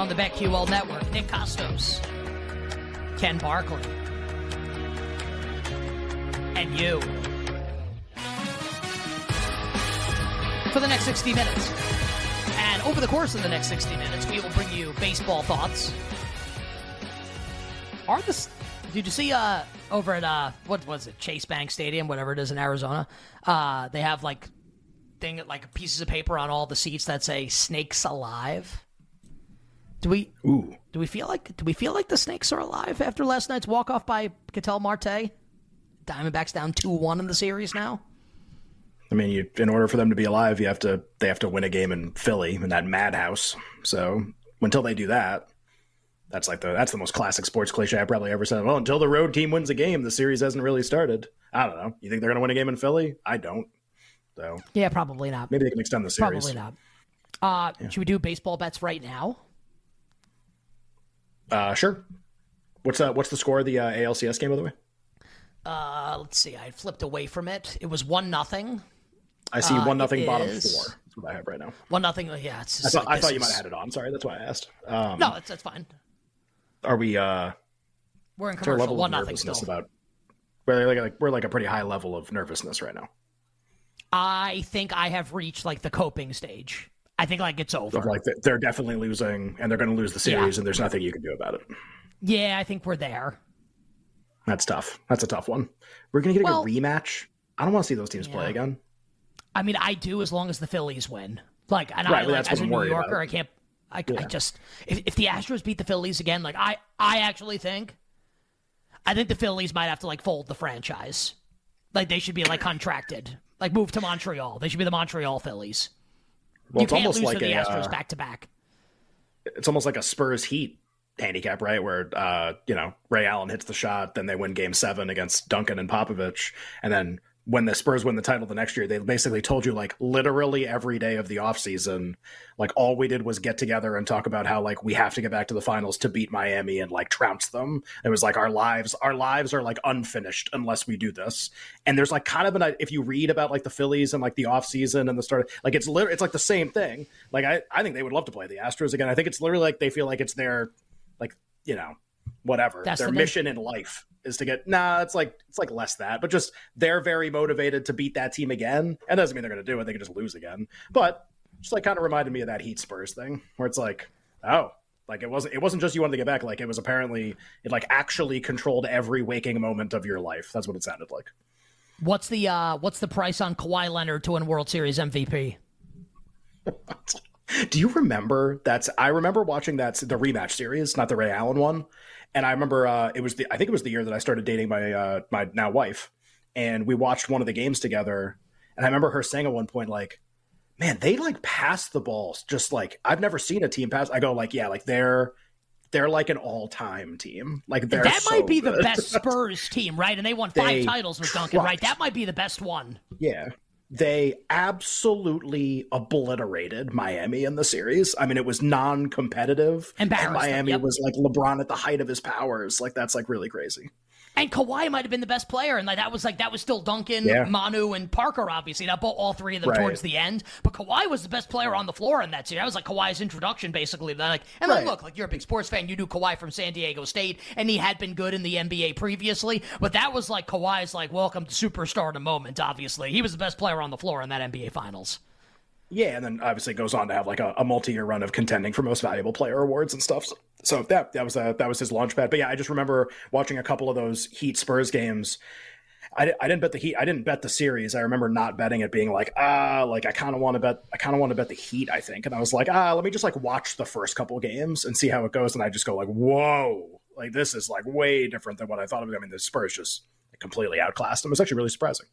On the BetQL network. Nick Kostos, Ken Barkley, and you. For the next 60 minutes. And over the course of the next 60 minutes, we will bring you baseball thoughts. Are the did you see uh over at uh what was it Chase Bank Stadium whatever it is in Arizona uh they have like thing like pieces of paper on all the seats that say snakes alive. Do we Ooh. do we feel like do we feel like the snakes are alive after last night's walk off by Ketel Marte? Diamondbacks down two one in the series now. I mean, you, in order for them to be alive, you have to they have to win a game in Philly in that madhouse. So until they do that, that's like the that's the most classic sports cliche I probably ever said. Well, until the road team wins a game, the series hasn't really started. I don't know. You think they're going to win a game in Philly? I don't. So Yeah, probably not. maybe they can extend the series. Probably not. Uh, Should we do baseball bets right now? Uh, sure. What's uh, what's the score of the uh, ALCS game, by the way? Uh, let's see. I flipped away from it. It was one nothing. I see Uh, one nothing bottom is- four. That's what I have right now. One nothing. Yeah, it's I thought, like I thought you might have had it on. Sorry, that's why I asked. Um, No, that's that's fine. are we uh, We're in commercial. level One nothing still. about? We're like, like we're like a pretty high level of nervousness right now. I think I have reached like the coping stage. I think like it's over. Like they're definitely losing and they're going to lose the series Yeah. and there's nothing you can do about it. Yeah, I think we're there. That's tough. That's a tough one. We're going to get Well- a rematch. I don't want to see those teams play again. I mean, I do as long as the Phillies win. Like, and Right, I like, as a New Yorker, about. I can't. I, I just if, if the Astros beat the Phillies again, like I I actually think, I think the Phillies might have to like fold the franchise. Like they should be like contracted, like move to Montreal. They should be the Montreal Phillies. Well, you it's almost like a Astros back to back. it's almost like a Spurs Heat handicap, right? Where uh, you know Ray Allen hits the shot, then they win Game Seven against Duncan and Popovich, and then when the Spurs win the title the next year, they basically told you like literally every day of the offseason, like all we did was get together and talk about how like we have to get back to the finals to beat Miami and like trounce them. It was like our lives, our lives are like unfinished unless we do this. And there's like kind of an if you read about like the Phillies and like the offseason and the start, like it's literally it's like the same thing. Like I, I think they would love to play the Astros again. I think it's literally like they feel like it's their like, you know, whatever. That's their the mission in life is to get nah, it's like it's like less that, but just they're very motivated to beat that team again. And doesn't mean they're gonna do it, they can just lose again. But just like kind of reminded me of that Heat Spurs thing, where it's like, oh, like it wasn't it wasn't just you wanted to get back, like it was apparently it like actually controlled every waking moment of your life. That's what it sounded like. What's the uh what's the price on Kawhi Leonard to win World Series MVP? Do you remember that's I remember watching that the rematch series, not the Ray Allen one. And I remember uh, it was the I think it was the year that I started dating my uh, my now wife, and we watched one of the games together. And I remember her saying at one point like, "Man, they like pass the balls just like I've never seen a team pass." I go like, "Yeah, like they're they're like an all-time team. Like that so might be good. the best Spurs team, right? And they won five they titles with Duncan, right? That might be the best one. Yeah. They absolutely obliterated Miami in the series. I mean, it was non-competitive, and Miami yep. was like LeBron at the height of his powers. Like that's like really crazy. And Kawhi might have been the best player, and like that was like that was still Duncan, yeah. Manu, and Parker. Obviously, not all three of them right. towards the end. But Kawhi was the best player on the floor in that series. That was like Kawhi's introduction, basically. Like, and right. like, look, like you're a big sports fan, you knew Kawhi from San Diego State, and he had been good in the NBA previously. But that was like Kawhi's like welcome to superstardom moment. Obviously, he was the best player on the floor in that NBA Finals. Yeah, and then obviously goes on to have like a, a multi-year run of contending for most valuable player awards and stuff. So, so that that was a, that was his launch pad. But yeah, I just remember watching a couple of those Heat Spurs games. I, I didn't bet the Heat. I didn't bet the series. I remember not betting it, being like, ah, like I kind of want to bet. I kind of want to bet the Heat. I think, and I was like, ah, let me just like watch the first couple games and see how it goes. And I just go like, whoa, like this is like way different than what I thought of. I mean, the Spurs just completely outclassed them. It's actually really surprising.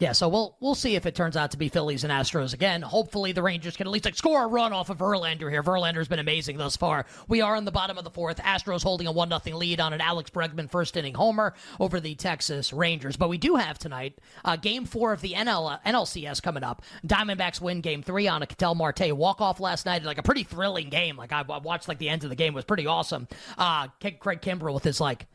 Yeah, so we'll we'll see if it turns out to be Phillies and Astros again. Hopefully, the Rangers can at least like score a run off of Verlander here. Verlander's been amazing thus far. We are in the bottom of the fourth. Astros holding a one nothing lead on an Alex Bregman first inning homer over the Texas Rangers. But we do have tonight uh, Game Four of the NL NLCS coming up. Diamondbacks win Game Three on a Ketel Marte walk off last night. Like a pretty thrilling game. Like I, I watched like the end of the game it was pretty awesome. Uh, Craig Kimbrel with his like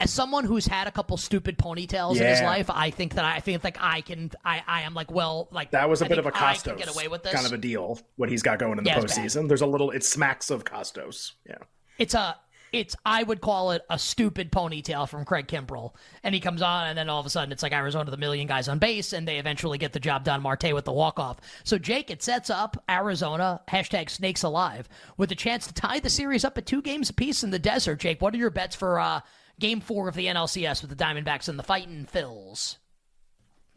as someone who's had a couple stupid ponytails yeah. in his life, I think that I think like I can I I am like well like that was a I bit of a Kostos get away with this. kind of a deal what he's got going in the yeah, postseason. There's a little it smacks of Kostos. Yeah, it's a it's I would call it a stupid ponytail from Craig Kimbrel, and he comes on, and then all of a sudden it's like Arizona the million guys on base, and they eventually get the job done. Marte with the walk off. So Jake, it sets up Arizona hashtag Snakes Alive with a chance to tie the series up at two games apiece in the desert. Jake, what are your bets for? uh game four of the NLCS with the Diamondbacks and the Fighting Phils.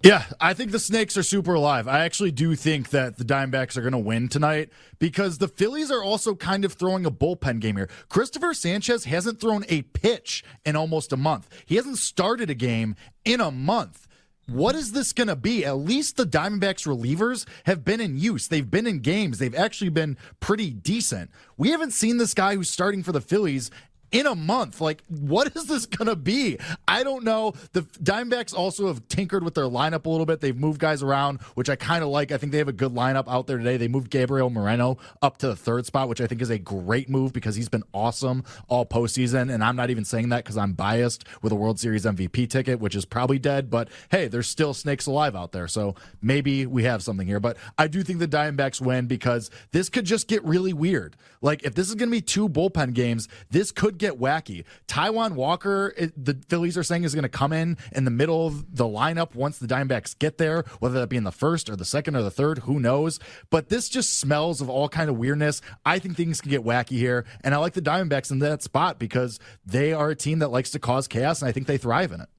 Yeah, I think the Snakes are super alive. I actually do think that the Diamondbacks are going to win tonight because the Phillies are also kind of throwing a bullpen game here. Christopher Sanchez hasn't thrown a pitch in almost a month. He hasn't started a game in a month. What is this going to be? At least the Diamondbacks relievers have been in use. They've been in games. They've actually been pretty decent. We haven't seen this guy who's starting for the Phillies in a month. Like, what is this going to be? I don't know. The Diamondbacks also have tinkered with their lineup a little bit. They've moved guys around, which I kind of like. I think they have a good lineup out there today. They moved Gabriel Moreno up to the third spot, which I think is a great move because he's been awesome all postseason. And I'm not even saying that because I'm biased with a World Series MVP ticket, which is probably dead. But hey, there's still snakes alive out there. So maybe we have something here. But I do think the Diamondbacks win because this could just get really weird. Like, if this is going to be two bullpen games, this could get wacky. Taijuan Walker, it, the Phillies are saying is going to come in in the middle of the lineup once the Diamondbacks get there, whether that be in the first or the second or the third, who knows? But this just smells of all kind of weirdness. I think things can get wacky here, and I like the Diamondbacks in that spot because they are a team that likes to cause chaos, and I think they thrive in it.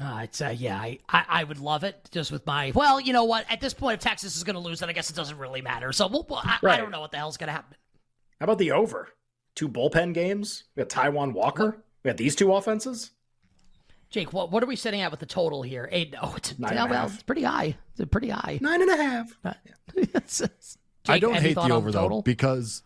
Uh, it's uh, yeah, I, I, I would love it just with my well, you know what? At this point, if Texas is going to lose, then I guess it doesn't really matter. So we'll, I, right. I don't know what the hell's going to happen. How about the over? Two bullpen games. We got Taijuan Walker. What? We got these two offenses. Jake, what what are we setting at with the total here? Eight. Oh, it's, Nine well, well, it's pretty high. It's pretty high. Nine and a half. Uh, Jake, I don't hate the over the though because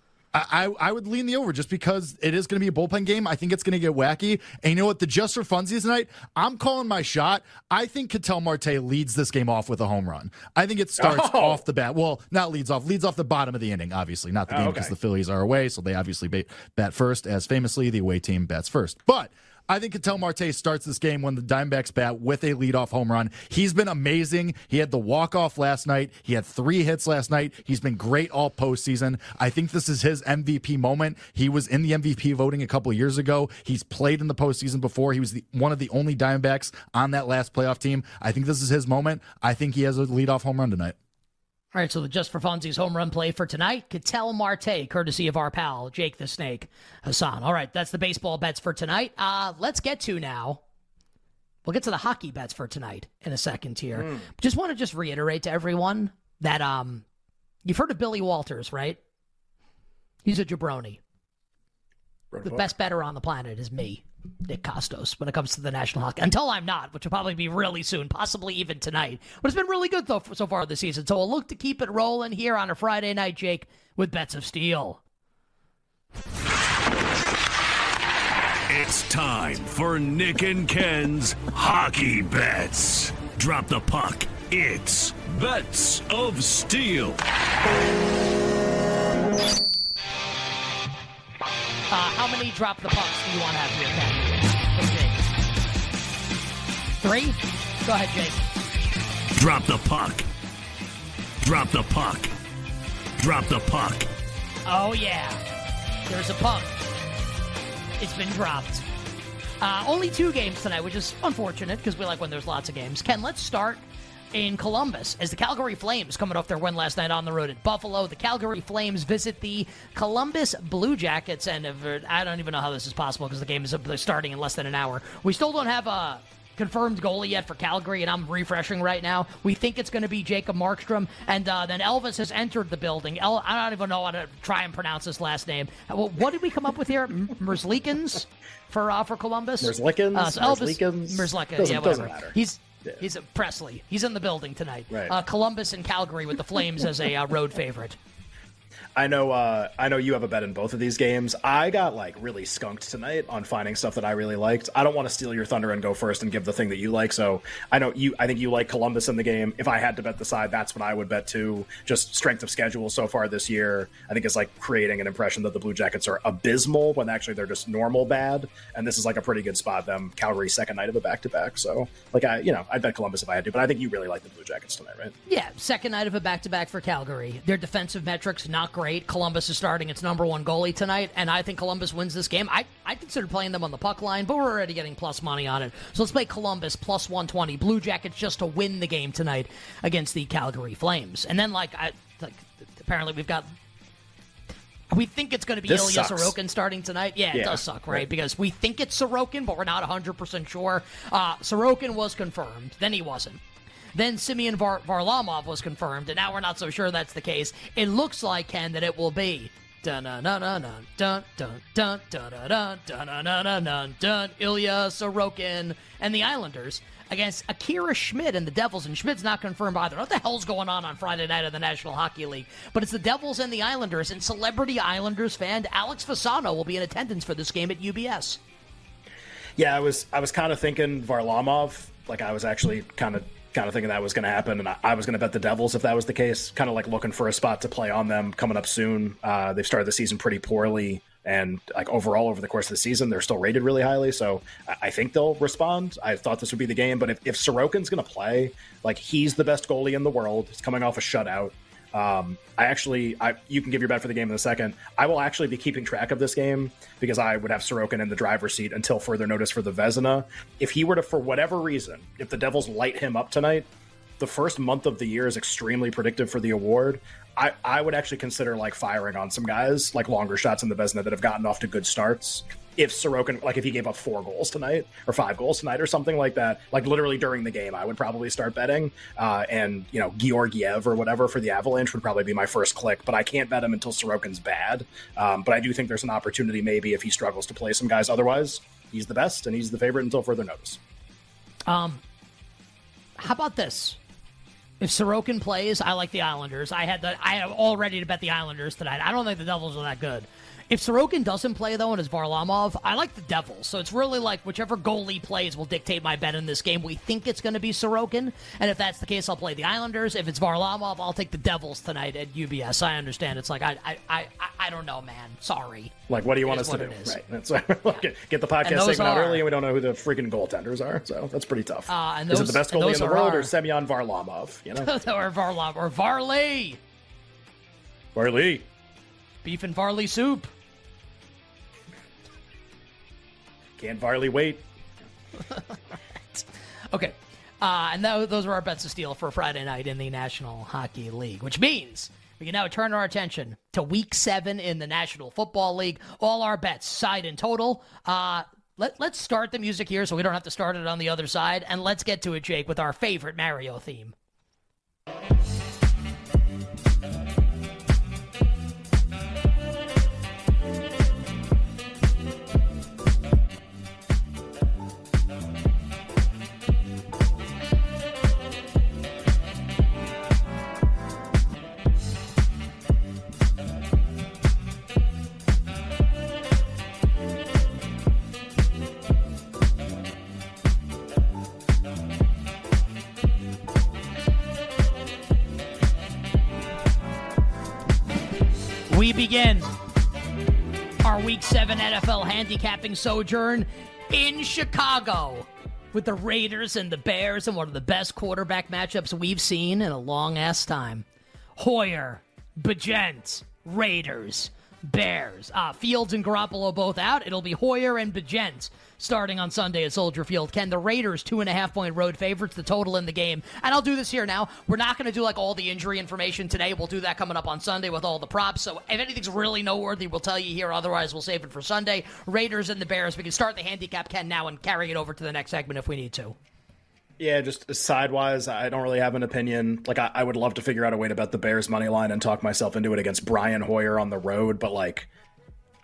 I, I would lean the over just because it is going to be a bullpen game. I think it's going to get wacky. And you know what? The just for funsies tonight, I'm calling my shot. I think Ketel Marte leads this game off with a home run. I think it starts oh. off the bat. Well, not leads off, leads off the bottom of the inning, obviously, not the oh, game because oh, okay. the Phillies are away. So they obviously bat first, as famously the away team bats first. But I think Ketel Marte starts this game when the Diamondbacks bat with a leadoff home run. He's been amazing. He had the walk off last night. He had three hits last night. He's been great all postseason. I think this is his MVP moment. He was in the MVP voting a couple years ago. He's played in the postseason before. He was the, one of the only Diamondbacks on that last playoff team. I think this is his moment. I think he has a leadoff home run tonight. All right, so the Just for Funsies home run play for tonight, Ketel Marte, courtesy of our pal Jake the Snake Hassan. All right, that's the baseball bets for tonight. Uh, let's get to now. We'll get to the hockey bets for tonight in a second here. Mm. Just want to just reiterate to everyone that um, you've heard of Billy Walters, right? He's a jabroni. The best bettor on the planet is me. Nick Kostos, when it comes to the National Hockey. Until I'm not, which will probably be really soon, possibly even tonight. But it's been really good though so far this season. So we'll look to keep it rolling here on a Friday night, Jake, with bets of steel. It's time for Nick and Ken's Hockey Bets. Drop the puck. It's Bets of Steel. Many drop the pucks do you want to have here, Ken? Three? Go ahead, Jake. Drop the puck. Drop the puck. Drop the puck. Oh, yeah. There's a puck. It's been dropped. Uh, only two games tonight, which is unfortunate because we like when there's lots of games. Ken, let's start in Columbus as the Calgary Flames coming off their win last night on the road at Buffalo. The Calgary Flames visit the Columbus Blue Jackets, and I don't even know how this is possible because the game is starting in less than an hour. We still don't have a confirmed goalie yet for Calgary, and I'm refreshing right now. We think it's going to be Jacob Markstrom, and uh, then Elvis has entered the building. El- I don't even know how to try and pronounce his last name. Uh, what did we come up with here? Merzlikins for uh, for Columbus. Merzlikins. Uh, so Elvis Merzlikins. Doesn't, yeah, whatever. doesn't matter. He's he's a Presley. He's in the building tonight. Right. Uh, Columbus and Calgary with the Flames as a uh, road favorite. I know uh, I know you have a bet in both of these games. I got like really skunked tonight on finding stuff that I really liked. I don't want to steal your thunder and go first and give the thing that you like. So I know you I think you like Columbus in the game. If I had to bet the side, that's what I would bet too. Just strength of schedule so far this year, I think it's like creating an impression that the Blue Jackets are abysmal when actually they're just normal bad. And this is like a pretty good spot. Them Calgary second night of a back to back. So like I you know I'd bet Columbus if I had to, but I think you really like the Blue Jackets tonight, right? Yeah, second night of a back to back for Calgary. Their defensive metrics not great. Columbus is starting its number one goalie tonight, and I think Columbus wins this game. I I considered playing them on the puck line, but we're already getting plus money on it. So let's play Columbus plus one twenty. Blue Jackets just to win the game tonight against the Calgary Flames, and then like I like apparently we've got. We think it's going to be This Ilya sucks. Sorokin starting tonight. Yeah, it does suck, right? right. Because we think it's Sorokin, but we're not 100% sure. Uh, Sorokin was confirmed, then he wasn't. Then Semyon Var- Varlamov was confirmed, and now we're not so sure that's the case. It looks like, Ken, that it will be. Dun dun dun dun dun dun dun dun dun dun dun dun dun Ilya Sorokin and the Islanders against Akira Schmid and the Devils, and Schmid's not confirmed either. What the hell's going on on Friday night of the National Hockey League? But it's the Devils and the Islanders, and celebrity Islanders fan Alex Fasano will be in attendance for this game at UBS. Yeah, I was I was kind of thinking Varlamov. Like I was actually kind of kind of thinking that was going to happen, and I, I was going to bet the Devils if that was the case. Kind of like looking for a spot to play on them coming up soon. Uh, they've started the season pretty poorly, and like overall over the course of the season, they're still rated really highly. So I, I think they'll respond. I thought this would be the game, but if, if Sorokin's going to play, like he's the best goalie in the world. He's coming off a shutout. Um, I actually, I you can give your bet for the game in a second. I will actually be keeping track of this game because I would have Sorokin in the driver's seat until further notice for the Vezina. If he were to, for whatever reason, if the Devils light him up tonight, the first month of the year is extremely predictive for the award. I, I would actually consider like firing on some guys, like longer shots in the Vezina that have gotten off to good starts. If Sorokin, like if he gave up four goals tonight or five goals tonight or something like that, like literally during the game, I would probably start betting. Uh, and, you know, Georgiev or whatever for the Avalanche would probably be my first click, but I can't bet him until Sorokin's bad. Um, but I do think there's an opportunity maybe if he struggles to play some guys. Otherwise, he's the best and he's the favorite until further notice. Um, how about this? If Sorokin plays, I like the Islanders. I had the I am all ready to bet the Islanders tonight. I don't think the Devils are that good. If Sorokin doesn't play though, and it's Varlamov, I like the Devils. So it's really like whichever goalie plays will dictate my bet in this game. We think it's going to be Sorokin, and if that's the case, I'll play the Islanders. If it's Varlamov, I'll take the Devils tonight at UBS. I understand. It's like I I I, I- don't know, man. Sorry. Like, what do you want is us to do? Right. That's get, get the podcast those segment out early, and we don't know who the freaking goaltenders are. So that's pretty tough. Uh, and Is it the best goalie in the world our- or Semyon Varlamov? You know, or Varlamov or Varley. Varley. Beef and Varley soup. Can't Varley wait? Okay. Uh, and tho- those were our bets to steal for Friday night in the National Hockey League, which means we can now turn our attention to week seven in the National Football League. All our bets, side and total. Uh, let, let's start the music here so we don't have to start it on the other side. And let's get to it, Jake, with our favorite Mario theme. Our Week 7 NFL handicapping sojourn in Chicago with the Raiders and the Bears and one of the best quarterback matchups we've seen in a long ass time. Hoyer, Bagent, Raiders, Bears. Uh, Fields and Garoppolo both out. It'll be Hoyer and Bagent starting on Sunday at Soldier Field. Ken, the Raiders, two and a half point road favorites, the total in the game. And I'll do this here now. We're not going to do like all the injury information today. We'll do that coming up on Sunday with all the props. So if anything's really noteworthy, we'll tell you here. Otherwise, we'll save it for Sunday. Raiders and the Bears. We can start the handicap, Ken, now and carry it over to the next segment if we need to. Yeah, just sidewise, I don't really have an opinion. Like, I, I, would love to figure out a way to bet the Bears money line and talk myself into it against Brian Hoyer on the road, but like,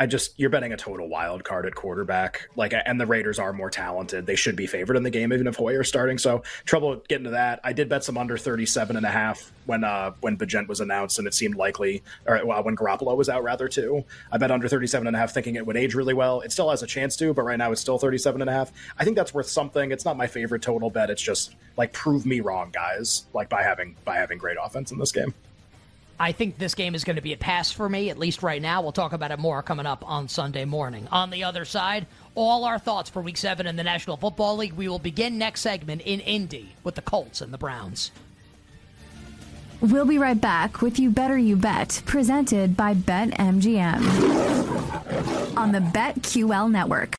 I just you're betting a total wild card at quarterback. Like, and the Raiders are more talented. They should be favored in the game, even if Hoyer's starting. So trouble getting to that. I did bet some under 37 and a half when uh when Bagent was announced, and it seemed likely, or well, when Garoppolo was out rather too. I bet under 37 and a half, thinking it would age really well. It still has a chance to, but right now it's still 37 and a half. I think that's worth something. It's not my favorite total bet. It's just like prove me wrong, guys. Like by having by having great offense in this game. I think this game is going to be a pass for me, at least right now. We'll talk about it more coming up on Sunday morning. On the other side, all our thoughts for Week 7 in the National Football League. We will begin next segment in Indy with the Colts and the Browns. We'll be right back with You Better You Bet, presented by BetMGM on the BetQL network.